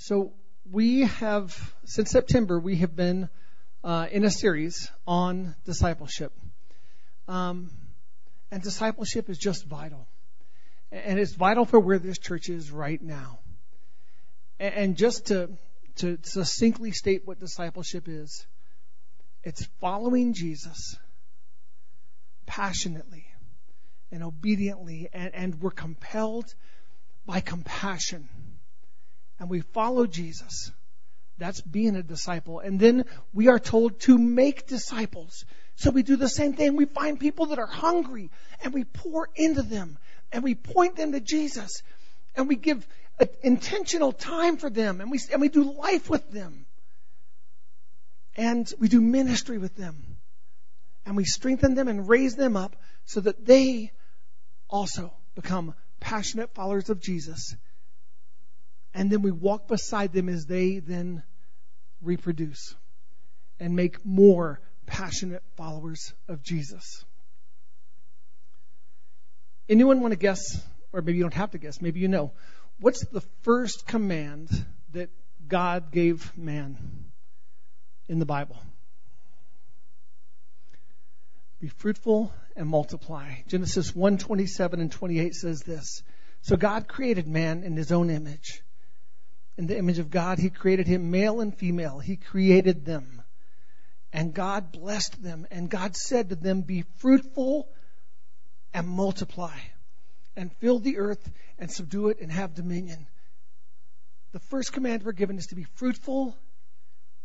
So we have, since September, we have been uh, in a series on discipleship. Um, and discipleship is just vital. And it's vital for where this church is right now. And, just to, to succinctly state what discipleship is, it's following Jesus passionately and obediently, and, and we're compelled by compassion and we follow Jesus. That's being a disciple. And then we are told to make disciples. So we do the same thing. We find people that are hungry and we pour into them and we point them to Jesus and we give intentional time for them and we, and we do life with them. And we do ministry with them. And we strengthen them and raise them up so that they also become passionate followers of Jesus and then we walk beside them as they then reproduce and make more passionate followers of Jesus. Anyone want to guess, or maybe you don't have to guess, maybe you know, what's the first command that God gave man in the Bible? Be fruitful and multiply. Genesis 1:27 and 28 says this. So God created man in his own image. In the image of God, He created him male and female. He created them. And God blessed them. And God said to them, Be fruitful and multiply, and fill the earth and subdue it and have dominion. The first command we're given is to be fruitful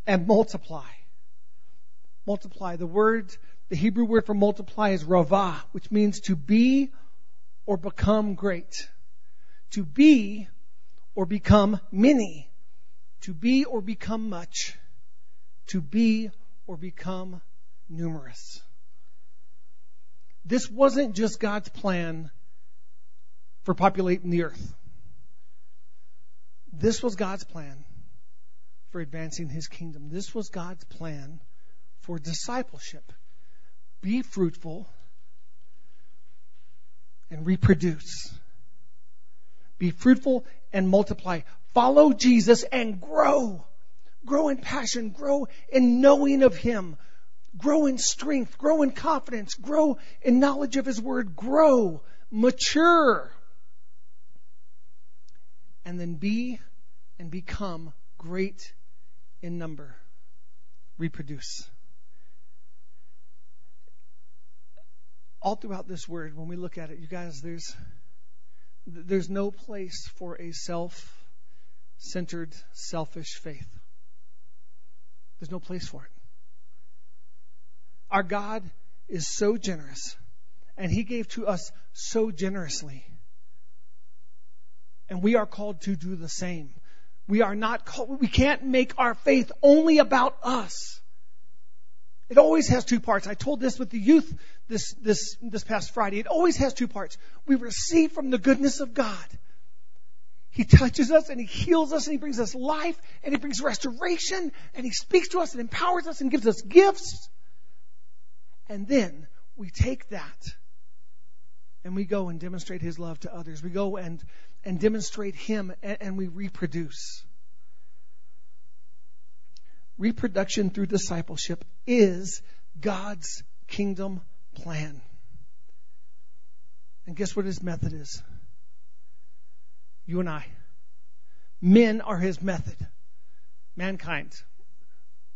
and multiply. Multiply. The word, the Hebrew word for multiply is ravah, which means to be or become great. To be or become many, to be or become much, to be or become numerous. This wasn't just God's plan for populating the earth. This was God's plan for advancing his kingdom. This was God's plan for discipleship. Be fruitful and reproduce. Be fruitful and multiply. Follow Jesus and grow. Grow in passion. Grow in knowing of Him. Grow in strength. Grow in confidence. Grow in knowledge of His Word. Grow. Mature. And then be and become great in number. Reproduce. All throughout this word, when we look at it, you guys, there's there's no place for a self centered, selfish faith. There's no place for it. Our God is so generous, and He gave to us so generously. And we are called to do the same. We are not called, we can't make our faith only about us. It always has two parts. I told this with the youth this, this, this past Friday. It always has two parts. We receive from the goodness of God. He touches us and He heals us and He brings us life and He brings restoration and He speaks to us and empowers us and gives us gifts. And then we take that and we go and demonstrate His love to others. We go and, and demonstrate Him and, and we reproduce. Reproduction through discipleship is God's kingdom plan. And guess what his method is? You and I. Men are his method. Mankind.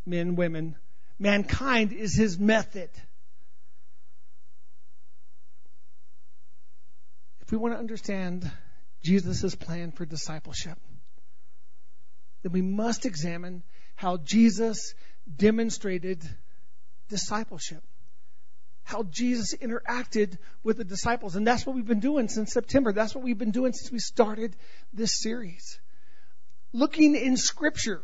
Men, women. Mankind is his method. If we want to understand Jesus' plan for discipleship, then we must examine how Jesus demonstrated discipleship how Jesus interacted with the disciples. And that's what we've been doing since September. That's what we've been doing since we started this series. Looking in Scripture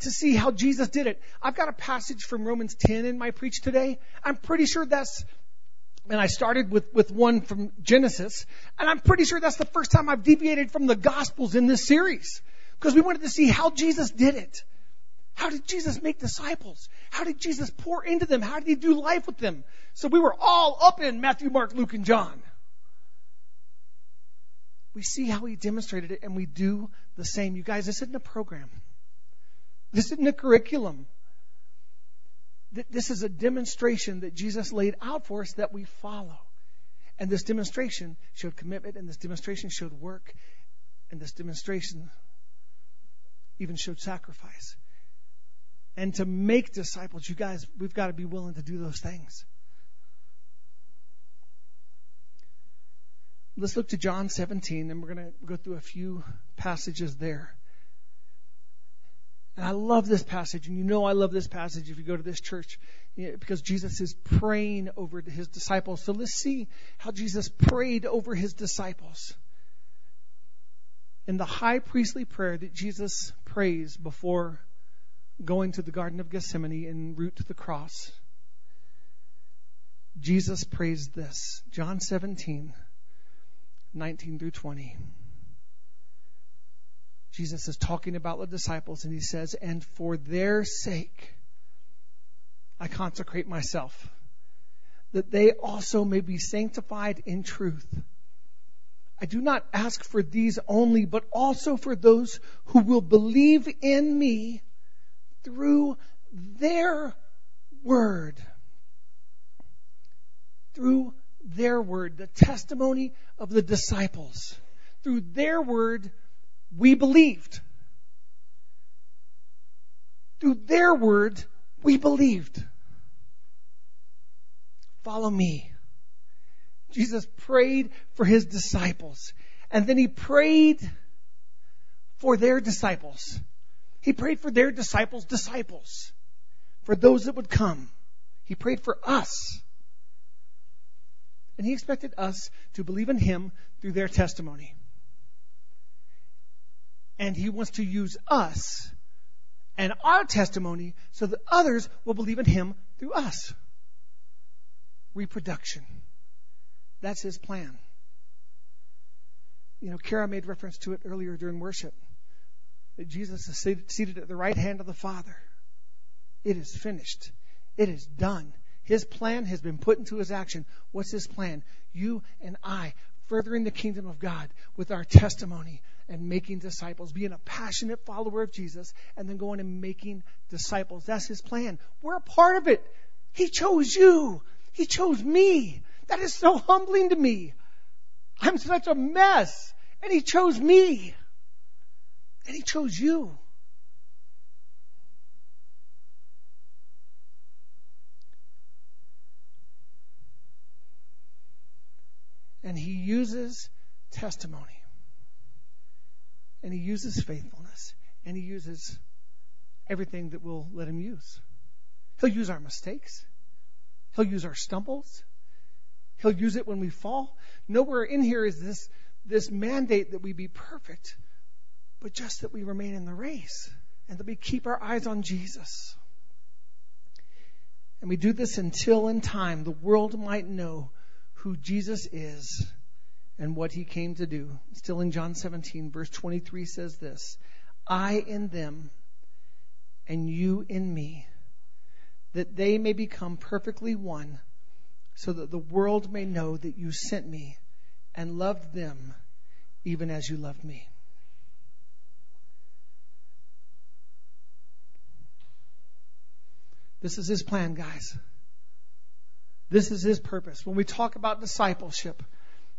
to see how Jesus did it. I've got a passage from Romans 10 in my preach today. I'm pretty sure that's, and I started with, with one from Genesis, and I'm pretty sure that's the first time I've deviated from the Gospels in this series. Because we wanted to see how Jesus did it. How did Jesus make disciples? How did Jesus pour into them? How did he do life with them? So we were all up in Matthew, Mark, Luke, and John. we see how he demonstrated it and we do the same. You guys, this isn't a program. This isn't a curriculum. This is a demonstration that Jesus laid out for us that we follow. And this demonstration showed commitment, and this demonstration showed work, and this demonstration even showed sacrifice. And to make disciples, you guys, we've got to be willing to do those things. Let's look to John 17, and we're going to go through a few passages there. And I love this passage, and you know I love this passage if you go to this church, because Jesus is praying over his disciples. So let's see how Jesus prayed over his disciples. In the high priestly prayer that Jesus prays before going to the Garden of Gethsemane en route to the cross, Jesus prays this John 17, 19 through 20. Jesus is talking about the disciples, and he says, And for their sake, I consecrate myself, that they also may be sanctified in truth. I do not ask for these only, but also for those who will believe in me through their word. Through their word, the testimony of the disciples. Through their word, we believed. Through their word, we believed. Follow me. Jesus prayed for his disciples. And then he prayed for their disciples. He prayed for their disciples' disciples, for those that would come. He prayed for us. And he expected us to believe in him through their testimony. And he wants to use us and our testimony so that others will believe in him through us. Reproduction. That's his plan. You know, Kara made reference to it earlier during worship Jesus is seated at the right hand of the Father. It is finished. It is done. His plan has been put into his action. What's his plan? You and I furthering the kingdom of God with our testimony and making disciples, being a passionate follower of Jesus, and then going and making disciples. That's his plan. We're a part of it. He chose you. He chose me. That is so humbling to me. I'm such a mess. And he chose me. And he chose you. And he uses testimony. And he uses faithfulness. And he uses everything that we'll let him use. He'll use our mistakes. He'll use our stumbles. He'll use it when we fall. Nowhere in here is this, this mandate that we be perfect, but just that we remain in the race and that we keep our eyes on Jesus. And we do this until in time the world might know who Jesus is and what he came to do. Still in John 17, verse 23 says this I in them and you in me, that they may become perfectly one, so that the world may know that you sent me and loved them even as you loved me. This is his plan, guys. This is his purpose. When we talk about discipleship,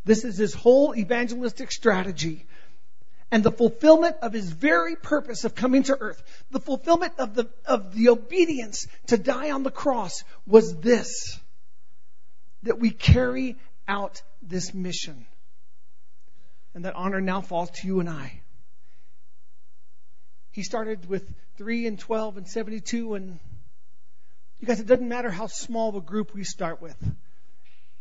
this is his whole evangelistic strategy. And the fulfillment of his very purpose of coming to earth, the fulfillment of the, of the obedience to die on the cross was this that we carry out this mission. And that honor now falls to you and I. He started with 3 and 12 and 72 and you guys, it doesn't matter how small of a group we start with.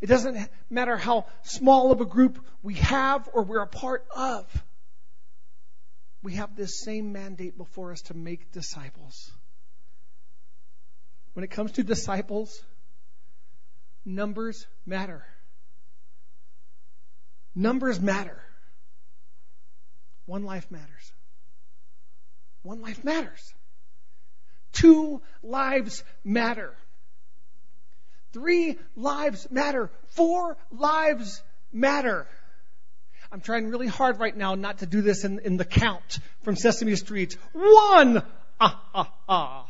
It doesn't matter how small of a group we have or we're a part of. We have this same mandate before us to make disciples. When it comes to disciples, numbers matter. Numbers matter. One life matters. One life matters. Two lives matter. Three lives matter. Four lives matter. I'm trying really hard right now not to do this in, in the count from Sesame Street. One! Ah, ah, ah.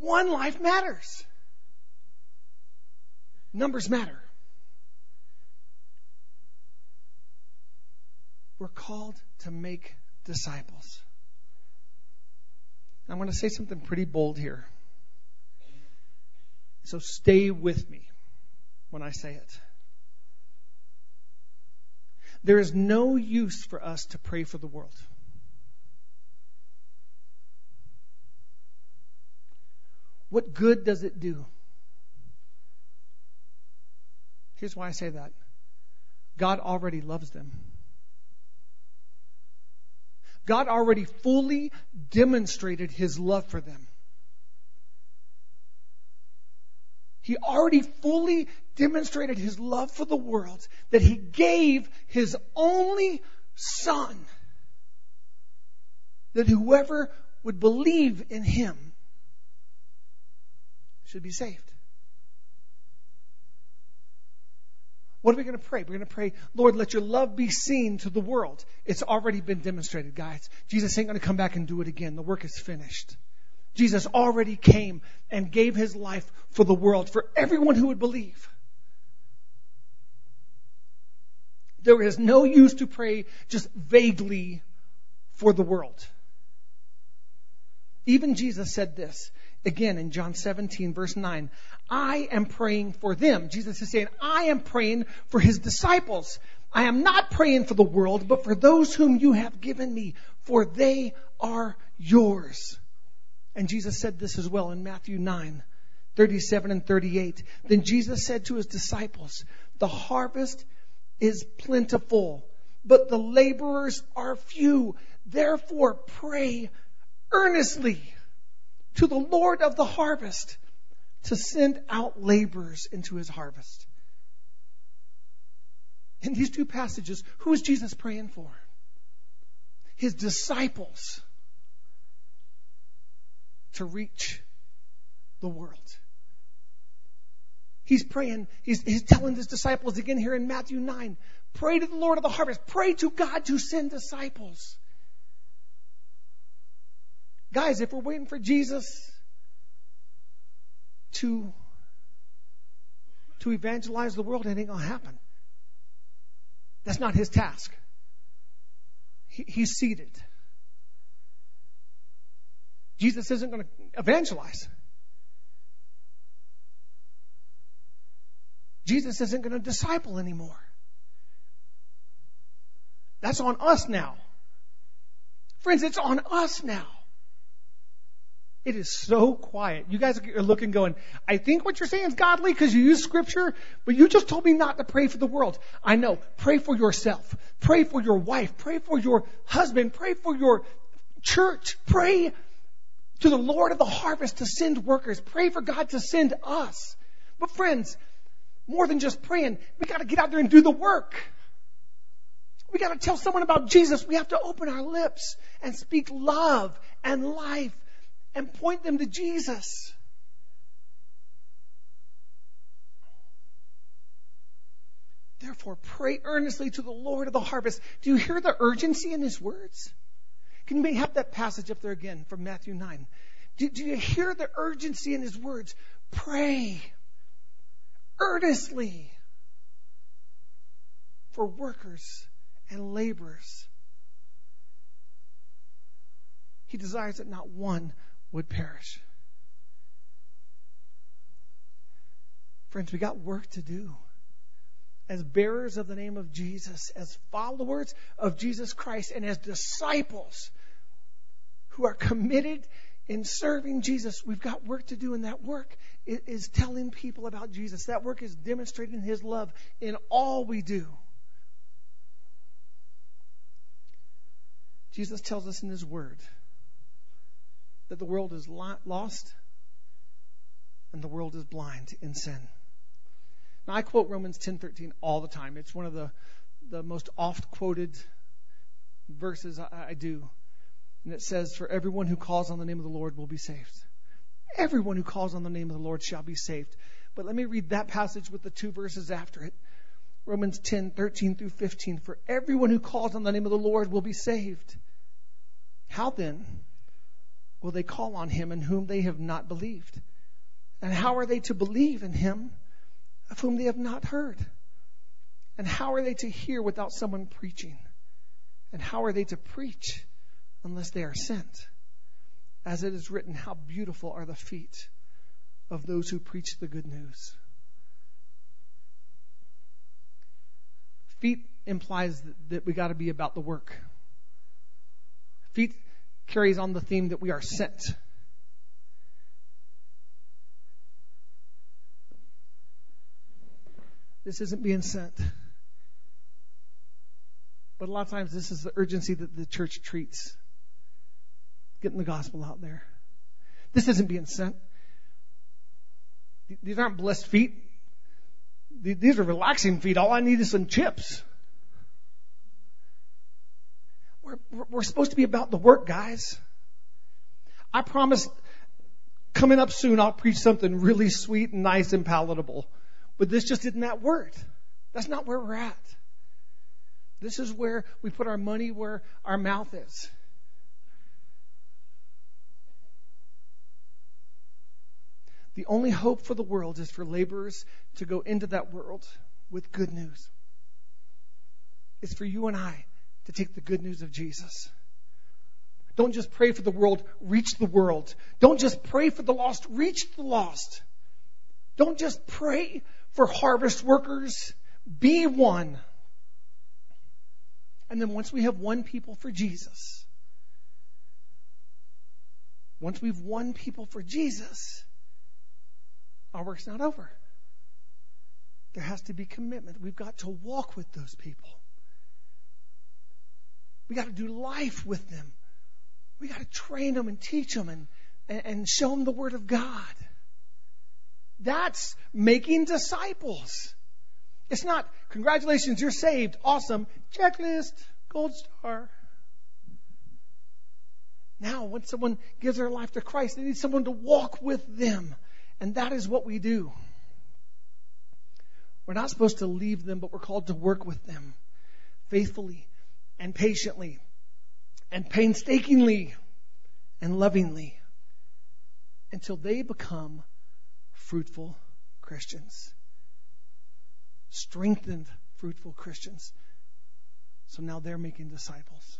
One life matters. Numbers matter. We're called to make disciples. I'm going to say something pretty bold here. So stay with me when I say it. There is no use for us to pray for the world. What good does it do? Here's why I say that God already loves them. God already fully demonstrated his love for them. He already fully demonstrated his love for the world that he gave his only son that whoever would believe in him should be saved. What are we going to pray? We're going to pray, Lord, let your love be seen to the world. It's already been demonstrated, guys. Jesus ain't going to come back and do it again. The work is finished. Jesus already came and gave his life for the world, for everyone who would believe. There is no use to pray just vaguely for the world. Even Jesus said this again in John 17, verse 9. I am praying for them. Jesus is saying, I am praying for his disciples. I am not praying for the world, but for those whom you have given me, for they are yours. And Jesus said this as well in Matthew 9, 37 and 38. Then Jesus said to his disciples, The harvest is plentiful, but the laborers are few. Therefore, pray earnestly to the Lord of the harvest to send out laborers into his harvest. In these two passages, who is Jesus praying for? His disciples to reach the world. He's praying, he's, he's telling his disciples again here in Matthew 9 pray to the Lord of the harvest, pray to God to send disciples. Guys, if we're waiting for Jesus to, to evangelize the world, it ain't going to happen. That's not his task. He, he's seated. Jesus isn't going to evangelize. Jesus isn't going to disciple anymore. That's on us now. Friends, it's on us now. It is so quiet. You guys are looking going, I think what you're saying is godly because you use scripture, but you just told me not to pray for the world. I know. Pray for yourself. Pray for your wife. Pray for your husband. Pray for your church. Pray to the Lord of the harvest to send workers. Pray for God to send us. But friends, more than just praying, we got to get out there and do the work. We got to tell someone about Jesus. We have to open our lips and speak love and life and point them to Jesus. Therefore, pray earnestly to the Lord of the harvest. Do you hear the urgency in his words? Can we have that passage up there again from Matthew 9? Do, do you hear the urgency in his words? Pray earnestly for workers and laborers. He desires that not one would perish. Friends, we got work to do. As bearers of the name of Jesus, as followers of Jesus Christ, and as disciples who are committed in serving Jesus, we've got work to do, and that work is telling people about Jesus. That work is demonstrating His love in all we do. Jesus tells us in His Word that the world is lost and the world is blind in sin. Now, I quote Romans 10:13 all the time. It's one of the the most oft quoted verses I, I do. And it says, For everyone who calls on the name of the Lord will be saved. Everyone who calls on the name of the Lord shall be saved. But let me read that passage with the two verses after it. Romans 10, 13 through 15. For everyone who calls on the name of the Lord will be saved. How then will they call on him in whom they have not believed? And how are they to believe in him of whom they have not heard? And how are they to hear without someone preaching? And how are they to preach unless they are sent? As it is written, how beautiful are the feet of those who preach the good news. Feet implies that, we got to be about the work. Feet carries on the theme that we are sent. This isn't being sent. But a lot of times, this is the urgency that the church treats getting the gospel out there. This isn't being sent. These aren't blessed feet. These are relaxing feet. All I need is some chips. We're, supposed to be about the work, guys. I promise coming up soon, I'll preach something really sweet and nice and palatable. But this just isn't that word. That's not where we're at. This is where we put our money where our mouth is. The only hope for the world is for laborers to go into that world with good news. It's for you and I to take the good news of Jesus. Don't just pray for the world, reach the world. Don't just pray for the lost, reach the lost. Don't just pray for harvest workers, be one. And then once we have won people for Jesus, once we've won people for Jesus, our work's not over. There has to be commitment. We've got to walk with those people. We got to do life with them. We got to train them and teach them and, and, show them the Word of God. That's making disciples. It's not, congratulations, you're saved. Awesome. Checklist, gold star. Now, when someone gives their life to Christ, they need someone to walk with them. And that is what we do. We're not supposed to leave them, but we're called to work with them faithfully and patiently and painstakingly and lovingly until they become fruitful Christians. Strengthened, fruitful Christians. So now they're making disciples.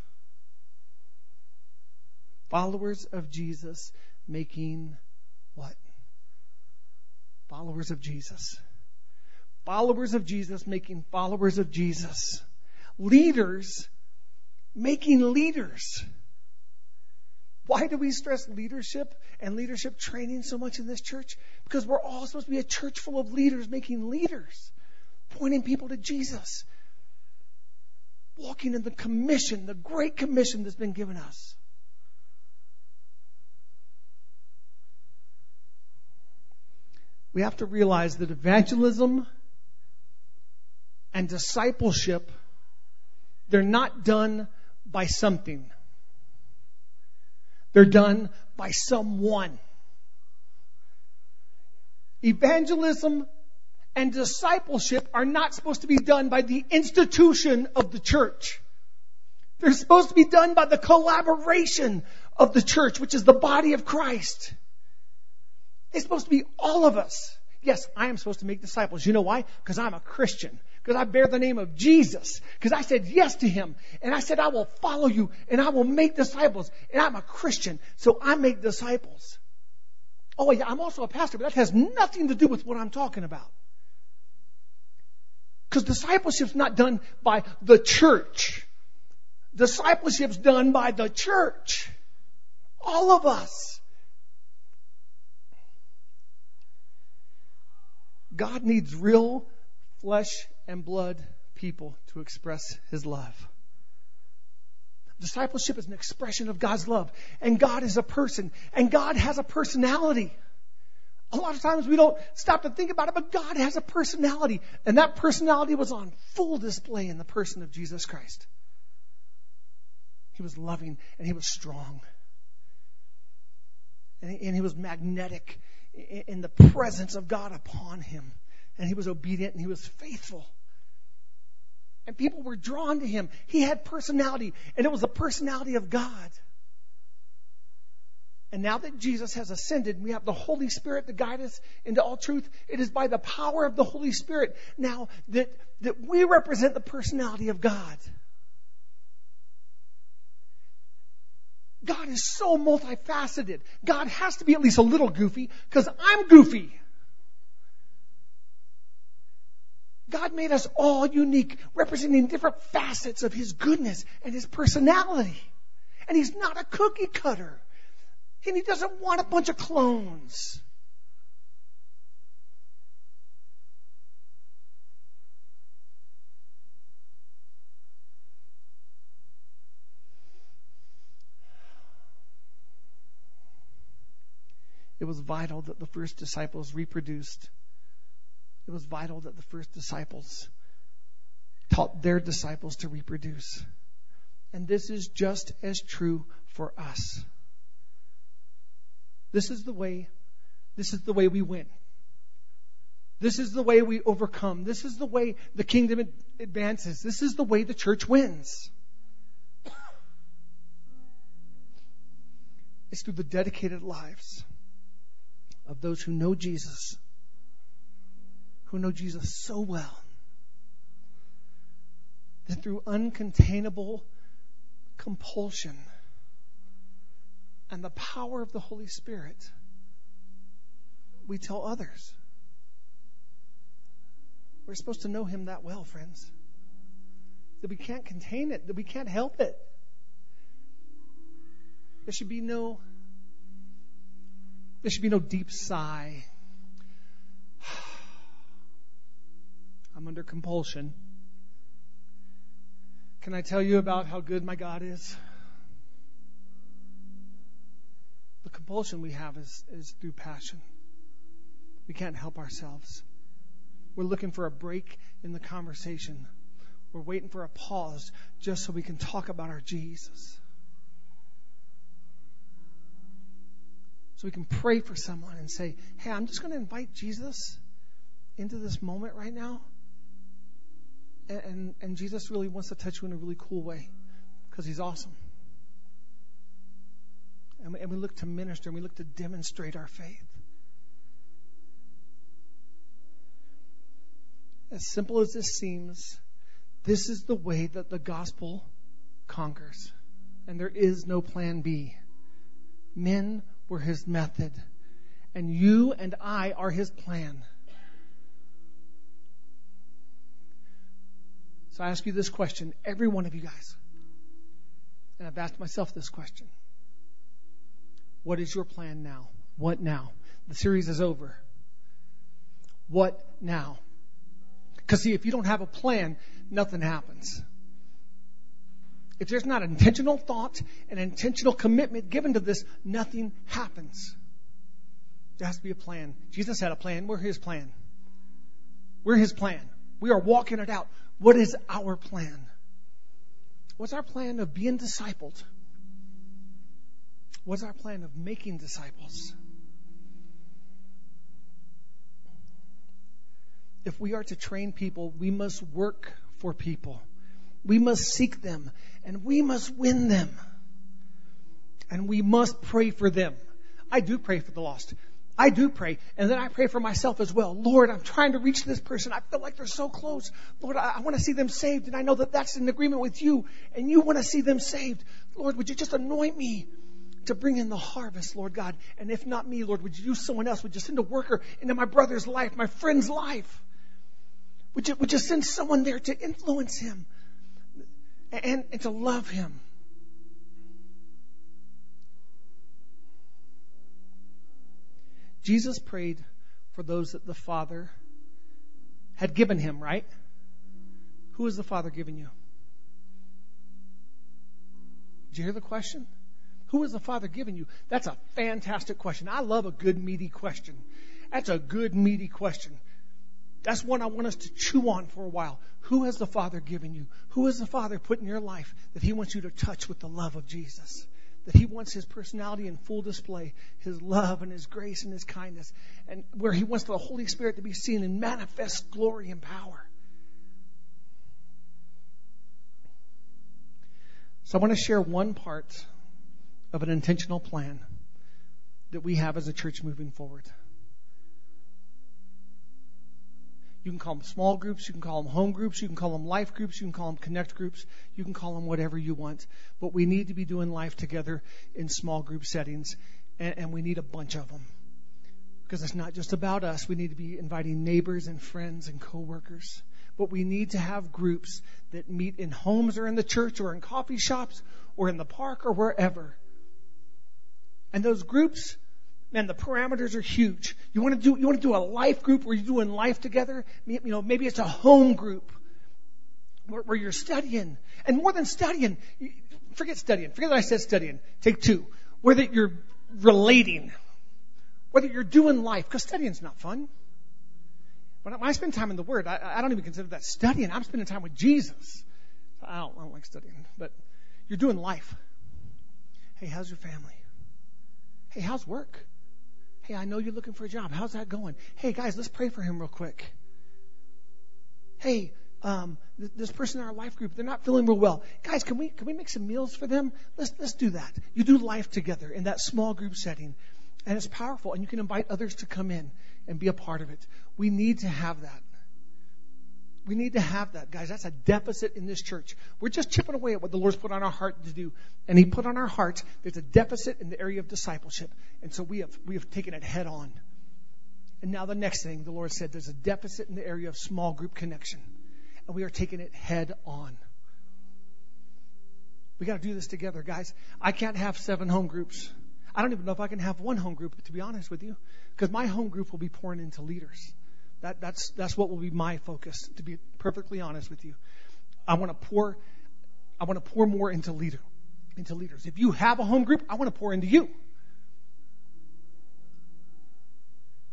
Followers of Jesus making what? Followers of Jesus. Followers of Jesus making followers of Jesus. Leaders making leaders. Why do we stress leadership and leadership training so much in this church? Because we're all supposed to be a church full of leaders making leaders, pointing people to Jesus, walking in the commission, the great commission that's been given us. we have to realize that evangelism and discipleship, they're not done by something. They're done by someone. Evangelism and discipleship are not supposed to be done by the institution of the church. They're supposed to be done by the collaboration of the church, which is the body of Christ. It's supposed to be all of us. Yes, I am supposed to make disciples. You know why? Because I'm a Christian. Because I bear the name of Jesus. Because I said yes to him. And I said, I will follow you and I will make disciples. And I'm a Christian. So I make disciples. Oh, yeah, I'm also a pastor, but that has nothing to do with what I'm talking about. Because discipleship's not done by the church. Discipleship's done by the church. All of us. God needs real flesh and blood people to express his love. Discipleship is an expression of God's love. And God is a person. And God has a personality. A lot of times we don't stop to think about it, but God has a personality. And that personality was on full display in the person of Jesus Christ. He was loving and he was strong. And he, and he was magnetic in the presence of God upon him. And he was obedient and he was faithful. And people were drawn to him. He had personality, and it was the personality of God. And now that Jesus has ascended, we have the Holy Spirit to guide us into all truth. It is by the power of the Holy Spirit now that, that we represent the personality of God. God is so multifaceted. God has to be at least a little goofy because I'm goofy. God made us all unique, representing different facets of His goodness and His personality. And He's not a cookie cutter. And He doesn't want a bunch of clones. It was vital that the first disciples reproduced it was vital that the first disciples taught their disciples to reproduce. And this is just as true for us. This is the way this is the way we win. This is the way we overcome. This is the way the kingdom advances. This is the way the church wins. It's through the dedicated lives of those who know Jesus who know Jesus so well that through uncontainable compulsion and the power of the Holy Spirit, we tell others. We're supposed to know Him that well, friends, that we can't contain it, that we can't help it. There should be no there should be no deep sigh I'm under compulsion. Can I tell you about how good my God is? The compulsion we have is, is through passion. We can't help ourselves. We're looking for a break in the conversation. We're waiting for a pause just so we can talk about our Jesus. So we can pray for someone and say, hey, I'm just going to invite Jesus into this moment right now and, and Jesus really wants to touch you in a really cool way because he's awesome. And we, and we look to minister and we look to demonstrate our faith. As simple as this seems, this is the way that the gospel conquers. And there is no plan B. Men were his method, and you and I are his plan. So I ask you this question, every one of you guys. And I've asked myself this question What is your plan now? What now? The series is over. What now? Because, see, if you don't have a plan, nothing happens. If there's not intentional thought and intentional commitment given to this, nothing happens. There has to be a plan. Jesus had a plan. We're his plan. We're his plan. We are walking it out. What is our plan? What's our plan of being discipled? What's our plan of making disciples? If we are to train people, we must work for people. We must seek them and we must win them. And we must pray for them. I do pray for the lost. I do pray. And then I pray for myself as well. Lord, I'm trying to reach this person. I feel like they're so close. Lord, I, I want to see them saved. And I know that that's in agreement with you. And you want to see them saved. Lord, would you just anoint me to bring in the harvest, Lord God? And if not me, Lord, would you use someone else? Would you send a worker into my brother's life, my friend's life? Would you, would you send someone there to influence him and, and to love him? Jesus prayed for those that the Father had given him, right? Who has the Father given you? Did you hear the question? Who has the Father given you? That's a fantastic question. I love a good, meaty question. That's a good, meaty question. That's one I want us to chew on for a while. Who has the Father given you? Who has the Father put in your life that He wants you to touch with the love of Jesus? that He wants His personality in full display, His love and His grace and His kindness, and where He wants the Holy Spirit to be seen in manifest glory and power. So I want to share one part of an intentional plan that we have as a church moving forward. You can call them small groups, you can call them home groups, you can call them life groups, you can call them connect groups, you can call them whatever you want. But we need to be doing life together in small group settings, and, and we need a bunch of them. Because it's not just about us, we need to be inviting neighbors and friends and coworkers. But we need to have groups that meet in homes or in the church or in coffee shops or in the park or wherever. And those groups man, the parameters are huge. You want to do you want to do a life group where you're doing life together. You know, maybe it's a home group where, where you're studying, and more than studying, forget studying. Forget that I said studying. Take two. Whether you're relating, whether you're doing life, because studying's not fun. When I, when I spend time in the Word, I, I don't even consider that studying. I'm spending time with Jesus. I don't, I don't like studying, but you're doing life. Hey, how's your family? Hey, how's work? Hey, I know you're looking for a job. How's that going? Hey, guys, let's pray for him real quick. Hey, um, th- this person in our life group, they're not feeling real well. Guys, can we can we make some meals for them? Let's let's do that. You do life together in that small group setting, and it's powerful. And you can invite others to come in and be a part of it. We need to have that. We need to have that, guys. That's a deficit in this church. We're just chipping away at what the Lord's put on our heart to do. And He put on our hearts there's a deficit in the area of discipleship. And so we have, we have taken it head on. And now the next thing, the Lord said there's a deficit in the area of small group connection. And we are taking it head on. We got to do this together, guys. I can't have seven home groups. I don't even know if I can have one home group, to be honest with you, because my home group will be pouring into leaders. That, that's, that's what will be my focus, to be perfectly honest with you. I want to pour, I want to pour more into leader, into leaders. If you have a home group, I want to pour into you.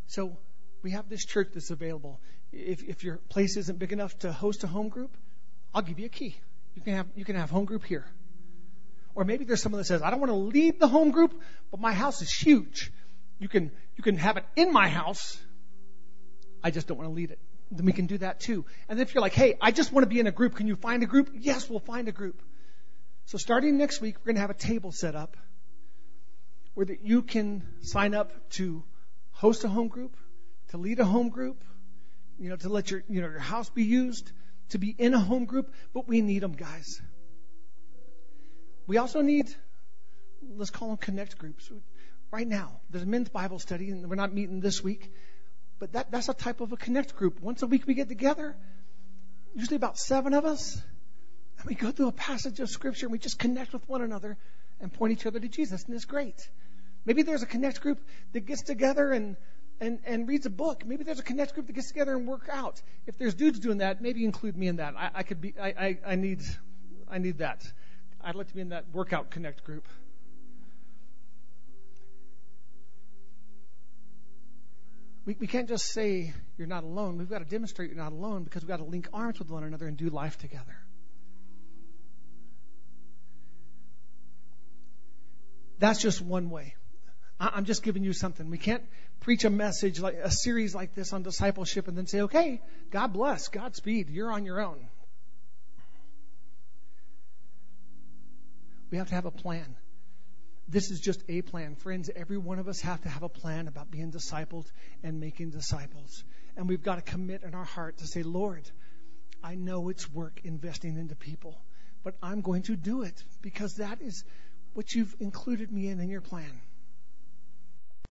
So we have this church that's available. If, if your place isn't big enough to host a home group, I'll give you a key. You can have, you can have home group here. Or maybe there's someone that says, I don't want to lead the home group, but my house is huge. You can, you can have it in my house I just don't want to lead it. Then we can do that too. And if you're like, hey, I just want to be in a group, can you find a group? Yes, we'll find a group. So starting next week, we're going to have a table set up where that you can sign up to host a home group, to lead a home group, you know, to let your you know your house be used, to be in a home group. But we need them, guys. We also need, let's call them connect groups. Right now, there's a men's Bible study, and we're not meeting this week. But that, that's a type of a connect group. Once a week we get together, usually about seven of us, and we go through a passage of Scripture and we just connect with one another and point each other to Jesus, and it's great. Maybe there's a connect group that gets together and, and, and reads a book. Maybe there's a connect group that gets together and work out. If there's dudes doing that, maybe include me in that. I, I could be I, I, I need I need that. I'd like to be in that workout connect group. We, we can't just say you're not alone. We've got to demonstrate you're not alone because we've got to link arms with one another and do life together. That's just one way. I'm just giving you something. We can't preach a message like a series like this on discipleship and then say, okay, God bless, Godspeed, you're on your own. We have to have a plan. This is just a plan. Friends, every one of us have to have a plan about being discipled and making disciples. And we've got to commit in our heart to say, Lord, I know it's work investing into people, but I'm going to do it because that is what you've included me in in your plan.